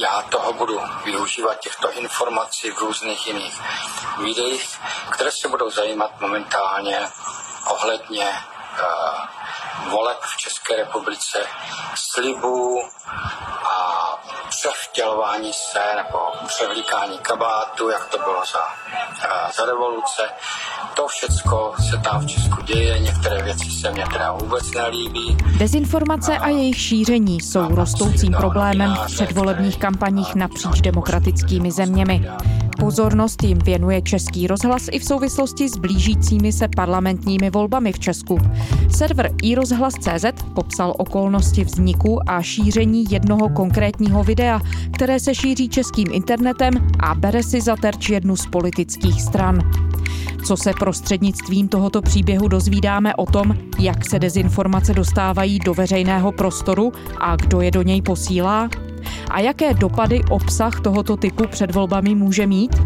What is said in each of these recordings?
já toho budu využívat, těchto informací v různých jiných videích, které se budou zajímat momentálně ohledně uh, voleb v České republice, slibů převtělování se nebo převlíkání kabátu, jak to bylo za, uh, za revoluce. To všecko se tam v Česku děje, některé věci se mě teda vůbec nelíbí. Dezinformace a jejich šíření jsou rostoucím problémem v předvolebních kampaních napříč demokratickými zeměmi. Pozornost jim věnuje Český rozhlas i v souvislosti s blížícími se parlamentními volbami v Česku. Server iRozhlas.cz popsal okolnosti vzniku a šíření jednoho konkrétního videa, které se šíří českým internetem a bere si za terč jednu z politických stran. Co se prostřednictvím tohoto příběhu dozvídáme o tom, jak se dezinformace dostávají do veřejného prostoru a kdo je do něj posílá? A jaké dopady obsah tohoto typu před volbami může mít?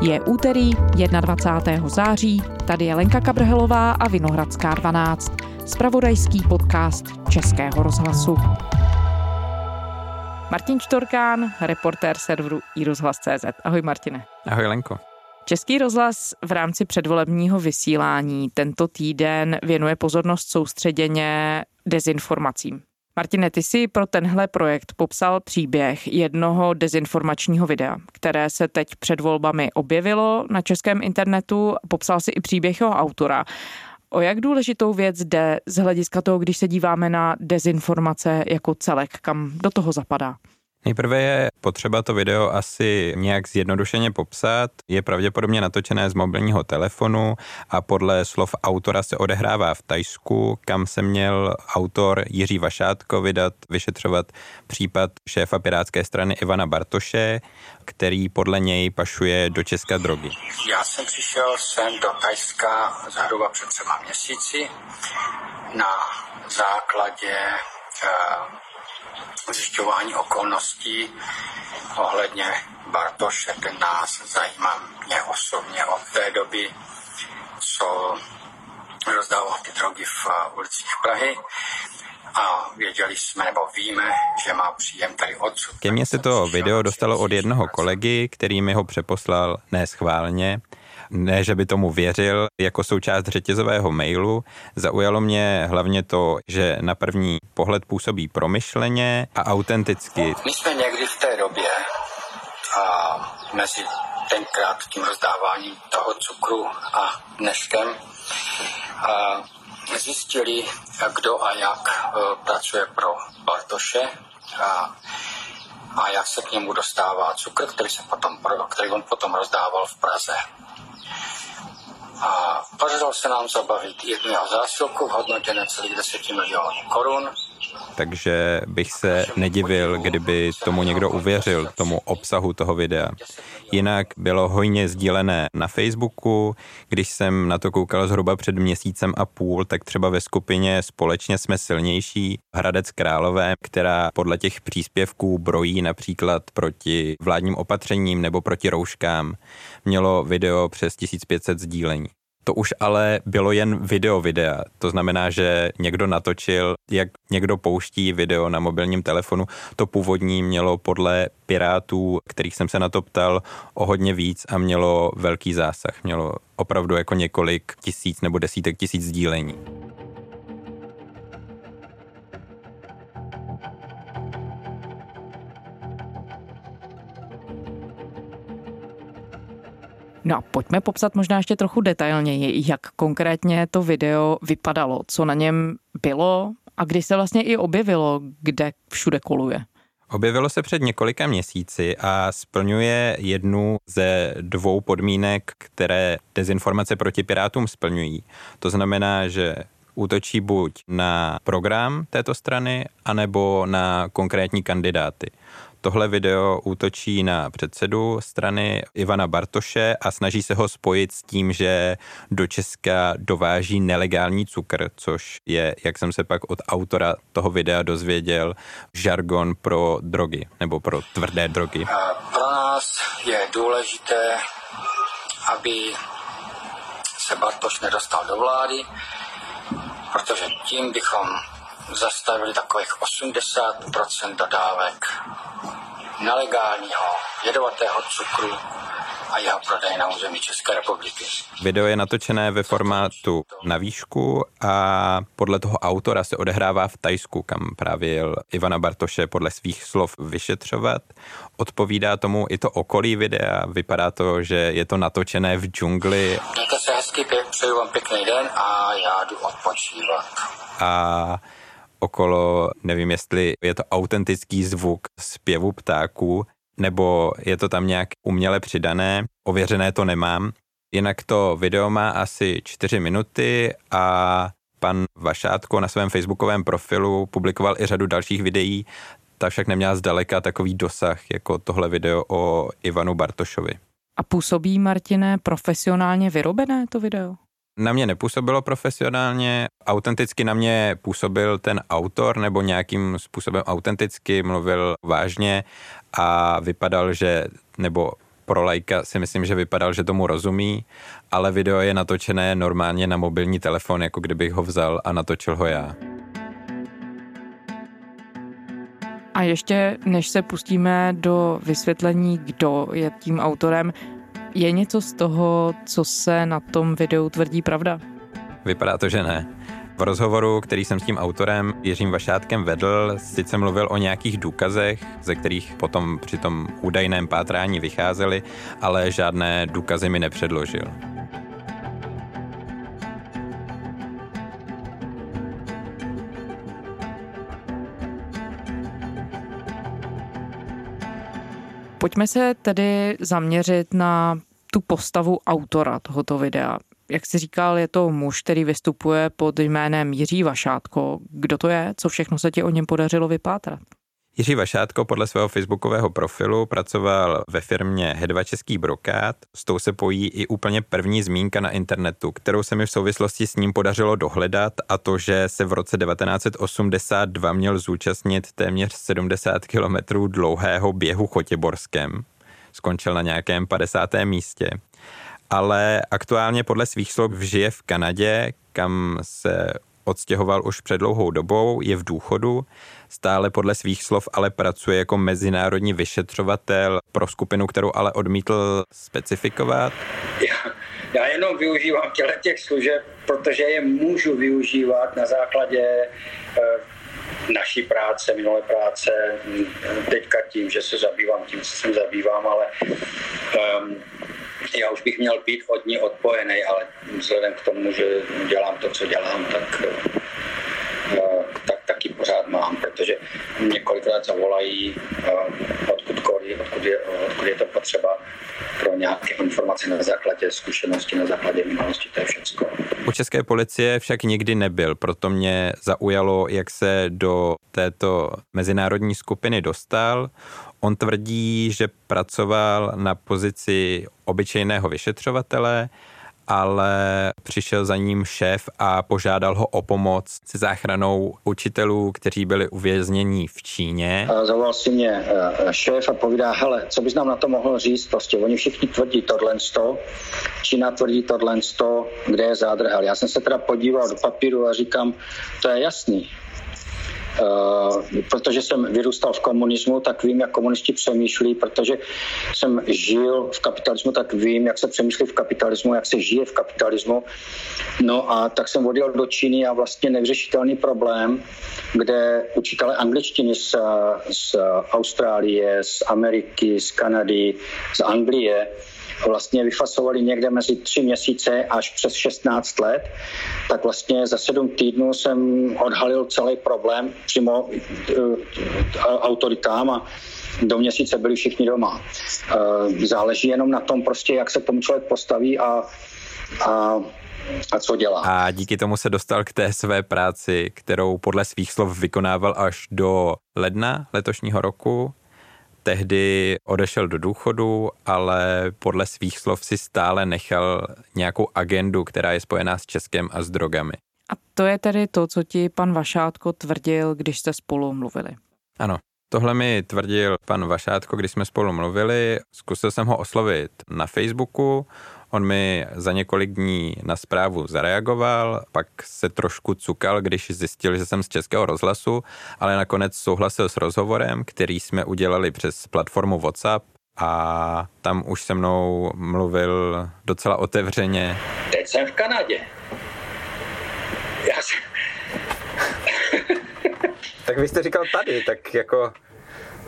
Je úterý 21. září, tady je Lenka Kabrhelová a Vinohradská 12, spravodajský podcast Českého rozhlasu. Martin Čtorkán, reportér serveru iRozhlas.cz. Ahoj Martine. Ahoj Lenko. Český rozhlas v rámci předvolebního vysílání tento týden věnuje pozornost soustředěně dezinformacím. Martine, ty si pro tenhle projekt popsal příběh jednoho dezinformačního videa, které se teď před volbami objevilo na českém internetu. Popsal si i příběh jeho autora. O jak důležitou věc jde z hlediska toho, když se díváme na dezinformace jako celek, kam do toho zapadá? Nejprve je potřeba to video asi nějak zjednodušeně popsat. Je pravděpodobně natočené z mobilního telefonu a podle slov autora se odehrává v Tajsku, kam se měl autor Jiří Vašátko vydat vyšetřovat případ šéfa pirátské strany Ivana Bartoše, který podle něj pašuje do Česka drogy. Já jsem přišel sem do Tajska zhruba před třema měsíci na základě uh, zjišťování okolností ohledně Bartoše. Ten nás zajímá mě osobně od té doby, co rozdával ty drogy v ulicích Prahy a věděli jsme nebo víme, že má příjem tady odsud. Ke mně se to video dostalo od jednoho kolegy, který mi ho přeposlal neschválně ne, že by tomu věřil, jako součást řetězového mailu. Zaujalo mě hlavně to, že na první pohled působí promyšleně a autenticky. My jsme někdy v té době a mezi tenkrát tím rozdáváním toho cukru a dneškem a zjistili, kdo a jak e, pracuje pro Bartoše a, a jak se k němu dostává cukr, který, se potom, který on potom rozdával v Praze a podařilo se nám zabavit jednu zásilku v hodnotě necelých 10 milionů korun. Takže bych se nedivil, kdyby tomu někdo uvěřil, tomu obsahu toho videa. Jinak bylo hojně sdílené na Facebooku, když jsem na to koukal zhruba před měsícem a půl, tak třeba ve skupině Společně jsme silnější Hradec Králové, která podle těch příspěvků brojí například proti vládním opatřením nebo proti rouškám, mělo video přes 1500 sdílení. To už ale bylo jen video videa. To znamená, že někdo natočil, jak někdo pouští video na mobilním telefonu. To původní mělo podle pirátů, kterých jsem se na to ptal, o hodně víc a mělo velký zásah. Mělo opravdu jako několik tisíc nebo desítek tisíc sdílení. No a pojďme popsat možná ještě trochu detailněji, jak konkrétně to video vypadalo, co na něm bylo a kdy se vlastně i objevilo, kde všude koluje. Objevilo se před několika měsíci a splňuje jednu ze dvou podmínek, které dezinformace proti pirátům splňují. To znamená, že útočí buď na program této strany, anebo na konkrétní kandidáty. Tohle video útočí na předsedu strany Ivana Bartoše a snaží se ho spojit s tím, že do Česka dováží nelegální cukr, což je, jak jsem se pak od autora toho videa dozvěděl, žargon pro drogy nebo pro tvrdé drogy. Pro nás je důležité, aby se Bartoš nedostal do vlády, protože tím bychom zastavili takových 80% dodávek nelegálního jedovatého cukru a jeho prodej na území České republiky. Video je natočené ve formátu na výšku a podle toho autora se odehrává v Tajsku, kam právě jel Ivana Bartoše podle svých slov vyšetřovat. Odpovídá tomu i to okolí videa, vypadá to, že je to natočené v džungli. Mějte se hezky, přeju vám pěkný den a já jdu odpočívat. A okolo, nevím, jestli je to autentický zvuk zpěvu ptáků, nebo je to tam nějak uměle přidané, ověřené to nemám. Jinak to video má asi čtyři minuty a pan Vašátko na svém facebookovém profilu publikoval i řadu dalších videí, ta však neměla zdaleka takový dosah jako tohle video o Ivanu Bartošovi. A působí, Martine, profesionálně vyrobené to video? Na mě nepůsobilo profesionálně, autenticky na mě působil ten autor nebo nějakým způsobem autenticky mluvil vážně a vypadal, že, nebo pro lajka si myslím, že vypadal, že tomu rozumí, ale video je natočené normálně na mobilní telefon, jako kdybych ho vzal a natočil ho já. A ještě než se pustíme do vysvětlení, kdo je tím autorem, je něco z toho, co se na tom videu tvrdí pravda? Vypadá to, že ne. V rozhovoru, který jsem s tím autorem Jiřím Vašátkem vedl, sice mluvil o nějakých důkazech, ze kterých potom při tom údajném pátrání vycházely, ale žádné důkazy mi nepředložil. Pojďme se tedy zaměřit na tu postavu autora tohoto videa. Jak jsi říkal, je to muž, který vystupuje pod jménem Jiří Vašátko. Kdo to je? Co všechno se ti o něm podařilo vypátrat? Jiří Vašátko podle svého facebookového profilu pracoval ve firmě Hedva Český brokát. S tou se pojí i úplně první zmínka na internetu, kterou se mi v souvislosti s ním podařilo dohledat a to, že se v roce 1982 měl zúčastnit téměř 70 kilometrů dlouhého běhu Chotěborskem. Skončil na nějakém 50. místě. Ale aktuálně podle svých slov žije v Kanadě, kam se odstěhoval už před dlouhou dobou, je v důchodu, stále podle svých slov ale pracuje jako mezinárodní vyšetřovatel pro skupinu, kterou ale odmítl specifikovat. Já, já jenom využívám těle těch služeb, protože je můžu využívat na základě e, naší práce, minulé práce, teďka tím, že se zabývám tím, co se zabývám, ale um, já už bych měl být od ní odpojený, ale vzhledem k tomu, že dělám to, co dělám, tak, eh, tak taky pořád mám, protože několikrát zavolají, eh, odkud, odkud, je, odkud je to potřeba pro nějaké informace na základě zkušenosti, na základě minulosti, to je všecko. U české policie však nikdy nebyl, proto mě zaujalo, jak se do této mezinárodní skupiny dostal. On tvrdí, že pracoval na pozici obyčejného vyšetřovatele, ale přišel za ním šéf a požádal ho o pomoc se záchranou učitelů, kteří byli uvězněni v Číně. Zavolal si mě eh, šéf a povídá, hele, co bys nám na to mohl říct, prostě oni všichni tvrdí tohle sto, Čína tvrdí tohle sto, kde je zádrhel. Já jsem se teda podíval do papíru a říkám, to je jasný, protože jsem vyrůstal v komunismu, tak vím, jak komunisti přemýšlí, protože jsem žil v kapitalismu, tak vím, jak se přemýšlí v kapitalismu, jak se žije v kapitalismu. No a tak jsem odjel do Číny a vlastně nevyřešitelný problém, kde učitelé angličtiny z, z Austrálie, z Ameriky, z Kanady, z Anglie, vlastně vyfasovali někde mezi tři měsíce až přes 16 let, tak vlastně za sedm týdnů jsem odhalil celý problém přímo uh, autoritám a do měsíce byli všichni doma. Uh, záleží jenom na tom prostě, jak se k tomu člověk postaví a, a a co dělá. A díky tomu se dostal k té své práci, kterou podle svých slov vykonával až do ledna letošního roku tehdy odešel do důchodu, ale podle svých slov si stále nechal nějakou agendu, která je spojená s Českem a s drogami. A to je tedy to, co ti pan Vašátko tvrdil, když jste spolu mluvili. Ano, Tohle mi tvrdil pan Vašátko, když jsme spolu mluvili. Zkusil jsem ho oslovit na Facebooku. On mi za několik dní na zprávu zareagoval, pak se trošku cukal, když zjistil, že jsem z Českého rozhlasu, ale nakonec souhlasil s rozhovorem, který jsme udělali přes platformu WhatsApp a tam už se mnou mluvil docela otevřeně. Teď jsem v Kanadě. Já jsem... tak vy jste říkal tady, tak jako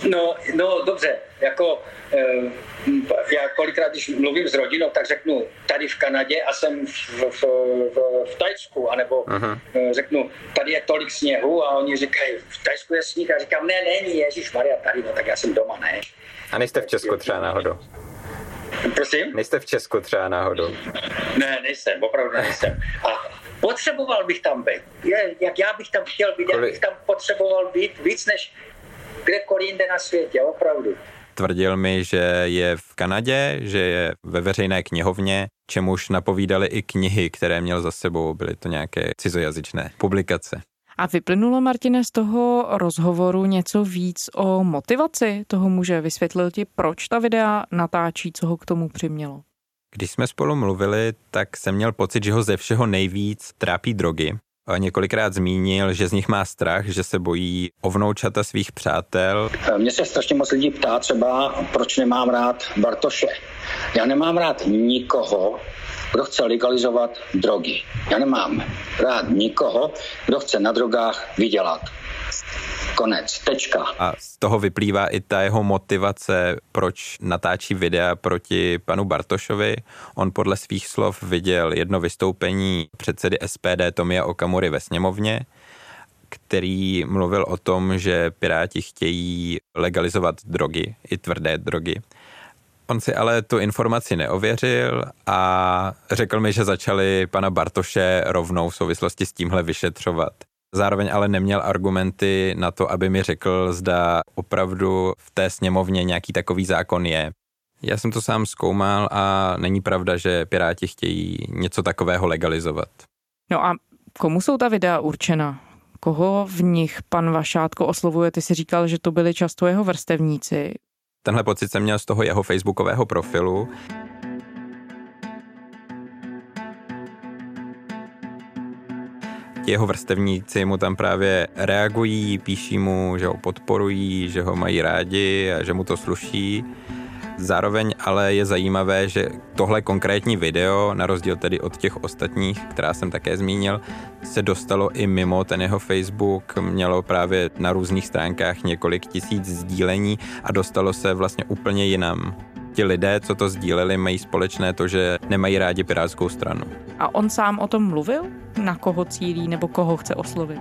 No, no dobře, jako eh, já kolikrát, když mluvím s rodinou, tak řeknu tady v Kanadě a jsem v, v, v, v Tajsku, anebo uh-huh. řeknu, tady je tolik sněhu a oni říkají, v Tajsku je sníh a říkám, ne, není, Ježíš Maria, tady, no tak já jsem doma, ne. A nejste v Česku třeba náhodou? Prosím? Nejste v Česku třeba náhodou? Ne, nejsem, opravdu nejsem. A potřeboval bych tam být. Jak já bych tam chtěl být, já bych tam potřeboval být víc než kdekoliv jinde na světě, opravdu. Tvrdil mi, že je v Kanadě, že je ve veřejné knihovně, čemuž napovídali i knihy, které měl za sebou, byly to nějaké cizojazyčné publikace. A vyplynulo, Martine, z toho rozhovoru něco víc o motivaci toho muže? Vysvětlil ti, proč ta videa natáčí, co ho k tomu přimělo? Když jsme spolu mluvili, tak jsem měl pocit, že ho ze všeho nejvíc trápí drogy několikrát zmínil, že z nich má strach, že se bojí o vnoučata svých přátel. Mně se strašně moc lidí ptá třeba, proč nemám rád Bartoše. Já nemám rád nikoho, kdo chce legalizovat drogy. Já nemám rád nikoho, kdo chce na drogách vydělat. Konec, tečka. A z toho vyplývá i ta jeho motivace, proč natáčí videa proti panu Bartošovi. On podle svých slov viděl jedno vystoupení předsedy SPD Tomia Okamury ve sněmovně, který mluvil o tom, že Piráti chtějí legalizovat drogy, i tvrdé drogy. On si ale tu informaci neověřil a řekl mi, že začali pana Bartoše rovnou v souvislosti s tímhle vyšetřovat. Zároveň ale neměl argumenty na to, aby mi řekl, zda opravdu v té sněmovně nějaký takový zákon je. Já jsem to sám zkoumal a není pravda, že Piráti chtějí něco takového legalizovat. No a komu jsou ta videa určena? Koho v nich pan Vašátko oslovuje? Ty si říkal, že to byli často jeho vrstevníci. Tenhle pocit jsem měl z toho jeho facebookového profilu. Jeho vrstevníci mu tam právě reagují, píší mu, že ho podporují, že ho mají rádi a že mu to sluší. Zároveň ale je zajímavé, že tohle konkrétní video, na rozdíl tedy od těch ostatních, která jsem také zmínil, se dostalo i mimo ten jeho Facebook, mělo právě na různých stránkách několik tisíc sdílení a dostalo se vlastně úplně jinam ti lidé, co to sdíleli, mají společné to, že nemají rádi Pirátskou stranu. A on sám o tom mluvil? Na koho cílí nebo koho chce oslovit?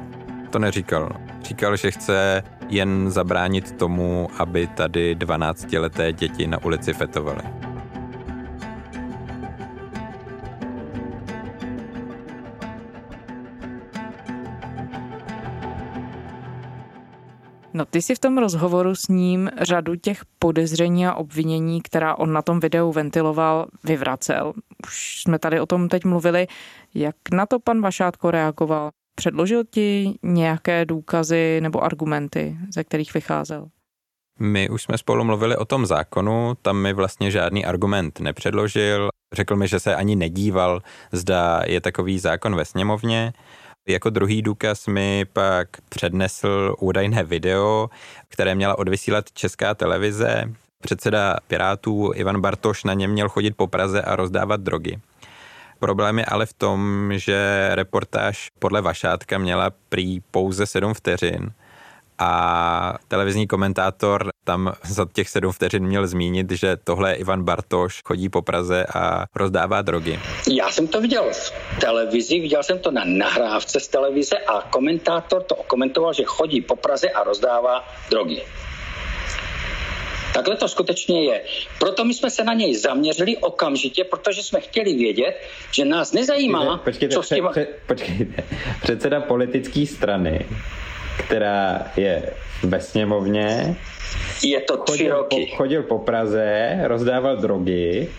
To neříkal. Říkal, že chce jen zabránit tomu, aby tady 12-leté děti na ulici fetovaly. No ty si v tom rozhovoru s ním řadu těch podezření a obvinění, která on na tom videu ventiloval, vyvracel. Už jsme tady o tom teď mluvili. Jak na to pan Vašátko reagoval? Předložil ti nějaké důkazy nebo argumenty, ze kterých vycházel? My už jsme spolu mluvili o tom zákonu, tam mi vlastně žádný argument nepředložil. Řekl mi, že se ani nedíval, zda je takový zákon ve sněmovně. Jako druhý důkaz mi pak přednesl údajné video, které měla odvysílat česká televize. Předseda Pirátů Ivan Bartoš na něm měl chodit po Praze a rozdávat drogy. Problém je ale v tom, že reportáž podle Vašátka měla prý pouze 7 vteřin a televizní komentátor tam za těch sedm vteřin měl zmínit, že tohle Ivan Bartoš chodí po Praze a rozdává drogy. Já jsem to viděl v televizi, viděl jsem to na nahrávce z televize a komentátor to komentoval, že chodí po Praze a rozdává drogy. Takhle to skutečně je. Proto my jsme se na něj zaměřili okamžitě, protože jsme chtěli vědět, že nás nezajímá, počkejte, co s tím... Před, počkejte, předseda politické strany která je ve sněmovně. Je to tři chodil roky. Po, chodil po Praze, rozdával drogy.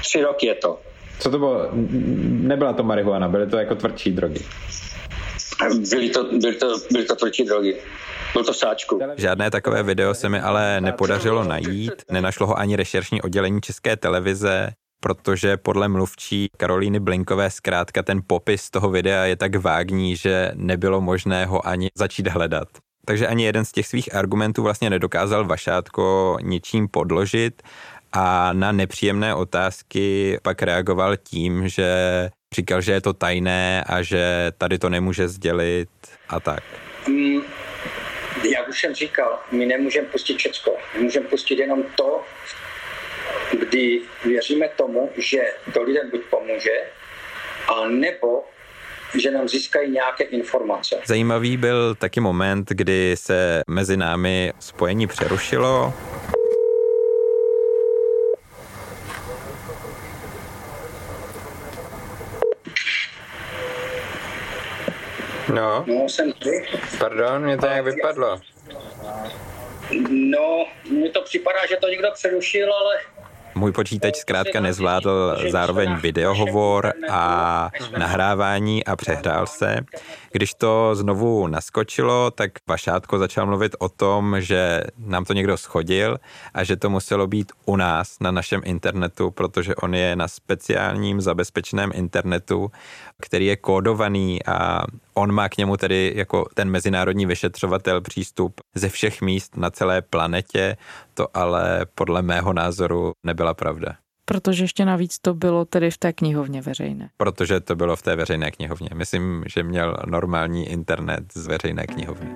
Tři roky je to. Co to bylo? Nebyla to marihuana, byly to jako tvrdší drogy. Byly to, byly to, byly to tvrdší drogy. Byl to sáčku. Žádné takové video se mi ale nepodařilo najít. Nenašlo ho ani rešeršní oddělení České televize. Protože podle mluvčí Karolíny Blinkové zkrátka ten popis toho videa je tak vágní, že nebylo možné ho ani začít hledat. Takže ani jeden z těch svých argumentů vlastně nedokázal Vašátko ničím podložit a na nepříjemné otázky pak reagoval tím, že říkal, že je to tajné a že tady to nemůže sdělit a tak. Mm, jak už jsem říkal, my nemůžeme pustit Česko. Můžeme pustit jenom to, kdy věříme tomu, že to lidem buď pomůže, a nebo že nám získají nějaké informace. Zajímavý byl taky moment, kdy se mezi námi spojení přerušilo. No. No, jsem tady. Pardon, mě to nějak vypadlo. No, mně to připadá, že to někdo přerušil, ale můj počítač zkrátka nezvládl zároveň videohovor a nahrávání a přehrál se. Když to znovu naskočilo, tak Vašátko začal mluvit o tom, že nám to někdo schodil a že to muselo být u nás na našem internetu, protože on je na speciálním zabezpečeném internetu, který je kódovaný a on má k němu tedy jako ten mezinárodní vyšetřovatel přístup ze všech míst na celé planetě, to ale podle mého názoru nebyla pravda. Protože ještě navíc to bylo tedy v té knihovně veřejné. Protože to bylo v té veřejné knihovně. Myslím, že měl normální internet z veřejné knihovny.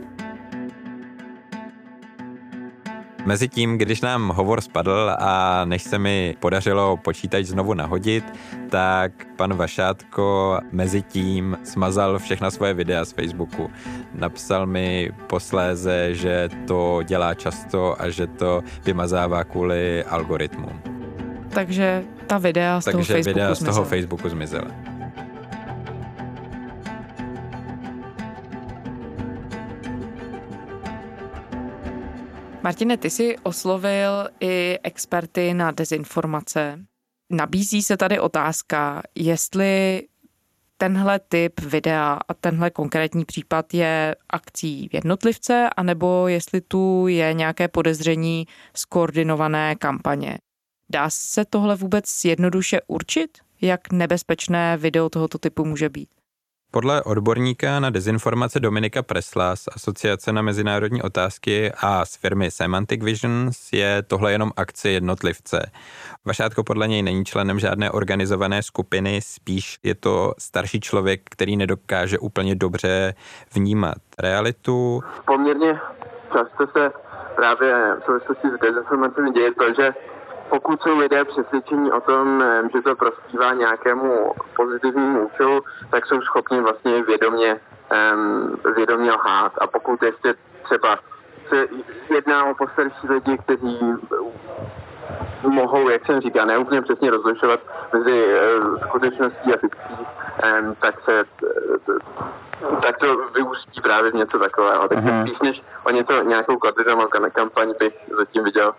Mezitím, když nám hovor spadl a než se mi podařilo počítač znovu nahodit, tak pan Vašátko mezi tím smazal všechna svoje videa z Facebooku. Napsal mi posléze, že to dělá často a že to vymazává kvůli algoritmům. Takže ta videa z Takže toho Facebooku videa z toho Facebooku zmizela. Martine, ty jsi oslovil i experty na dezinformace. Nabízí se tady otázka, jestli tenhle typ videa a tenhle konkrétní případ je akcí jednotlivce, anebo jestli tu je nějaké podezření z koordinované kampaně. Dá se tohle vůbec jednoduše určit, jak nebezpečné video tohoto typu může být? Podle odborníka na dezinformace Dominika Presla z Asociace na mezinárodní otázky a z firmy Semantic Visions je tohle jenom akce jednotlivce. Vašátko podle něj není členem žádné organizované skupiny, spíš je to starší člověk, který nedokáže úplně dobře vnímat realitu. Poměrně často se právě v souvislosti s dezinformacemi děje to, že pokud jsou lidé přesvědčení o tom, že to prospívá nějakému pozitivnímu účelu, tak jsou schopni vlastně vědomě, um, vědomě lhát. A pokud ještě třeba se jedná o postarší lidi, kteří mohou, jak jsem říkal, neúplně přesně rozlišovat mezi uh, skutečností a fikcí, um, tak se tak to vyústí právě v něco takového. Takže mm-hmm. spíš než o něco nějakou koordinovanou kampaň bych zatím viděl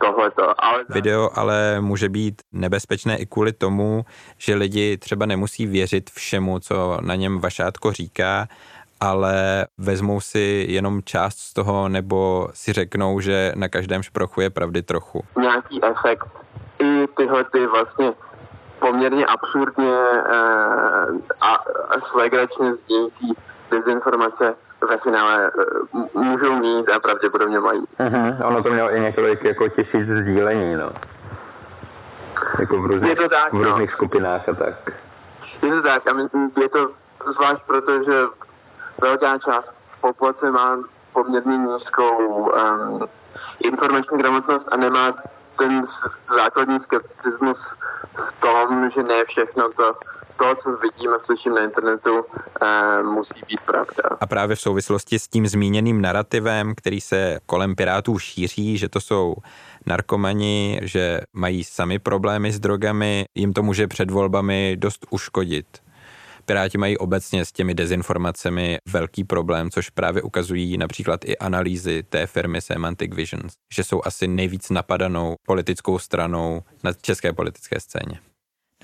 tohleto. Ale... Video ale může být nebezpečné i kvůli tomu, že lidi třeba nemusí věřit všemu, co na něm Vašátko říká, ale vezmou si jenom část z toho, nebo si řeknou, že na každém šprochu je pravdy trochu. Nějaký efekt. I tyhle ty vlastně poměrně absurdně uh, a, a slegračně zdějící dezinformace ve finále uh, můžou mít a pravděpodobně mají. Uh-huh. Ono to mělo i několik jako tisíc sdílení, no. Jako v různých, je to tak, v různých no. skupinách a tak. Je to tak a je to zvlášť proto, že velká část populace má poměrně nízkou um, informační gramotnost a nemá ten základní skepticismus v tom, že ne všechno to to, co vidím a slyším na internetu, eh, musí být pravda. A právě v souvislosti s tím zmíněným narrativem, který se kolem Pirátů šíří, že to jsou narkomani, že mají sami problémy s drogami, jim to může před volbami dost uškodit. Piráti mají obecně s těmi dezinformacemi velký problém, což právě ukazují například i analýzy té firmy Semantic Visions, že jsou asi nejvíc napadanou politickou stranou na české politické scéně.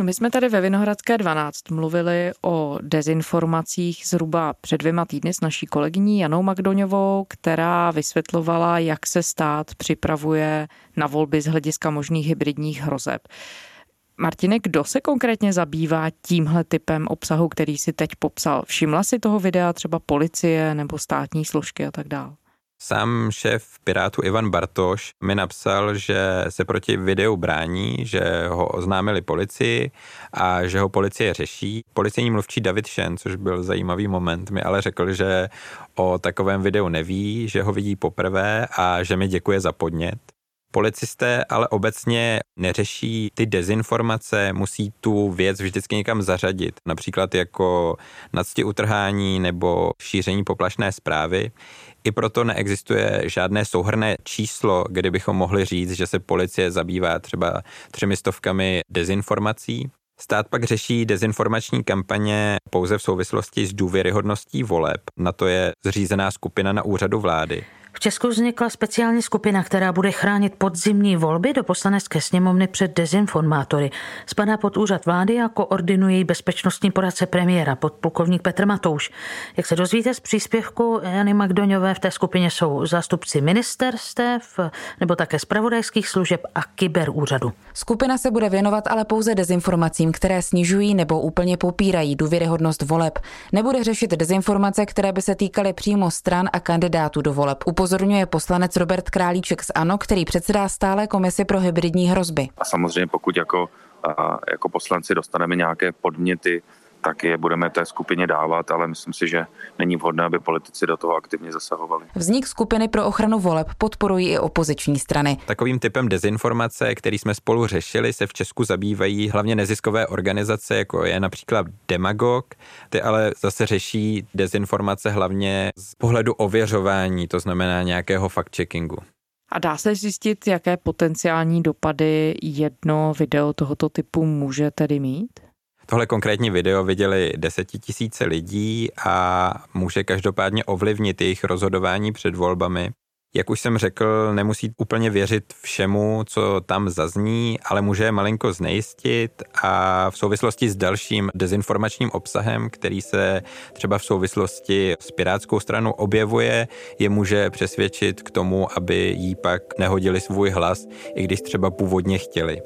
No my jsme tady ve Vinohradské 12 mluvili o dezinformacích zhruba před dvěma týdny s naší kolegyní Janou Magdoňovou, která vysvětlovala, jak se stát připravuje na volby z hlediska možných hybridních hrozeb. Martine, kdo se konkrétně zabývá tímhle typem obsahu, který si teď popsal? Všimla si toho videa třeba policie nebo státní složky a tak dále? Sám šéf Pirátu Ivan Bartoš mi napsal, že se proti videu brání, že ho oznámili policii a že ho policie řeší. Policejní mluvčí David Shen, což byl zajímavý moment, mi ale řekl, že o takovém videu neví, že ho vidí poprvé a že mi děkuje za podnět. Policisté ale obecně neřeší ty dezinformace, musí tu věc vždycky někam zařadit, například jako nadsti utrhání nebo šíření poplašné zprávy. I proto neexistuje žádné souhrné číslo, kde bychom mohli říct, že se policie zabývá třeba třemi stovkami dezinformací. Stát pak řeší dezinformační kampaně pouze v souvislosti s důvěryhodností voleb. Na to je zřízená skupina na úřadu vlády. V Česku vznikla speciální skupina, která bude chránit podzimní volby do poslanecké sněmovny před dezinformátory. Spadá pod úřad vlády a koordinuje její bezpečnostní poradce premiéra, podplukovník Petr Matouš. Jak se dozvíte z příspěvku Jany Magdoňové, v té skupině jsou zástupci ministerstev nebo také zpravodajských služeb a kyberúřadu. Skupina se bude věnovat ale pouze dezinformacím, které snižují nebo úplně popírají důvěryhodnost voleb. Nebude řešit dezinformace, které by se týkaly přímo stran a kandidátů do voleb upozorňuje poslanec Robert Králíček z ANO, který předsedá stále komisi pro hybridní hrozby. A samozřejmě pokud jako, jako poslanci dostaneme nějaké podněty, tak je budeme té skupině dávat, ale myslím si, že není vhodné, aby politici do toho aktivně zasahovali. Vznik skupiny pro ochranu voleb podporují i opoziční strany. Takovým typem dezinformace, který jsme spolu řešili, se v Česku zabývají hlavně neziskové organizace, jako je například Demagog. Ty ale zase řeší dezinformace hlavně z pohledu ověřování, to znamená nějakého fact-checkingu. A dá se zjistit, jaké potenciální dopady jedno video tohoto typu může tedy mít? Tohle konkrétní video viděli desetitisíce lidí a může každopádně ovlivnit jejich rozhodování před volbami. Jak už jsem řekl, nemusí úplně věřit všemu, co tam zazní, ale může je malinko znejistit a v souvislosti s dalším dezinformačním obsahem, který se třeba v souvislosti s Pirátskou stranou objevuje, je může přesvědčit k tomu, aby jí pak nehodili svůj hlas, i když třeba původně chtěli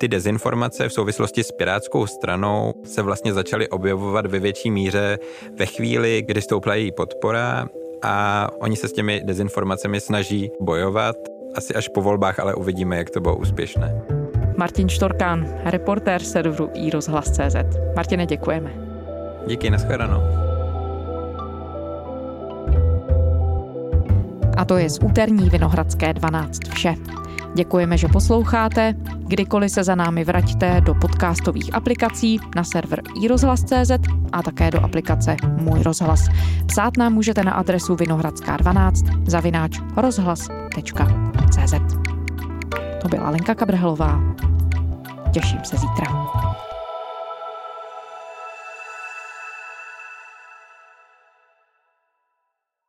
ty dezinformace v souvislosti s Pirátskou stranou se vlastně začaly objevovat ve větší míře ve chvíli, kdy stoupla její podpora a oni se s těmi dezinformacemi snaží bojovat. Asi až po volbách, ale uvidíme, jak to bylo úspěšné. Martin Štorkán, reportér serveru iRozhlas.cz. Martine, děkujeme. Díky, nashledanou. A to je z úterní Vinohradské 12 vše. Děkujeme, že posloucháte. Kdykoliv se za námi vraťte do podcastových aplikací na server iRozhlas.cz a také do aplikace Můj rozhlas. Psát nám můžete na adresu vinohradská12 zavináč rozhlas.cz To byla Lenka Kabrhelová. Těším se zítra.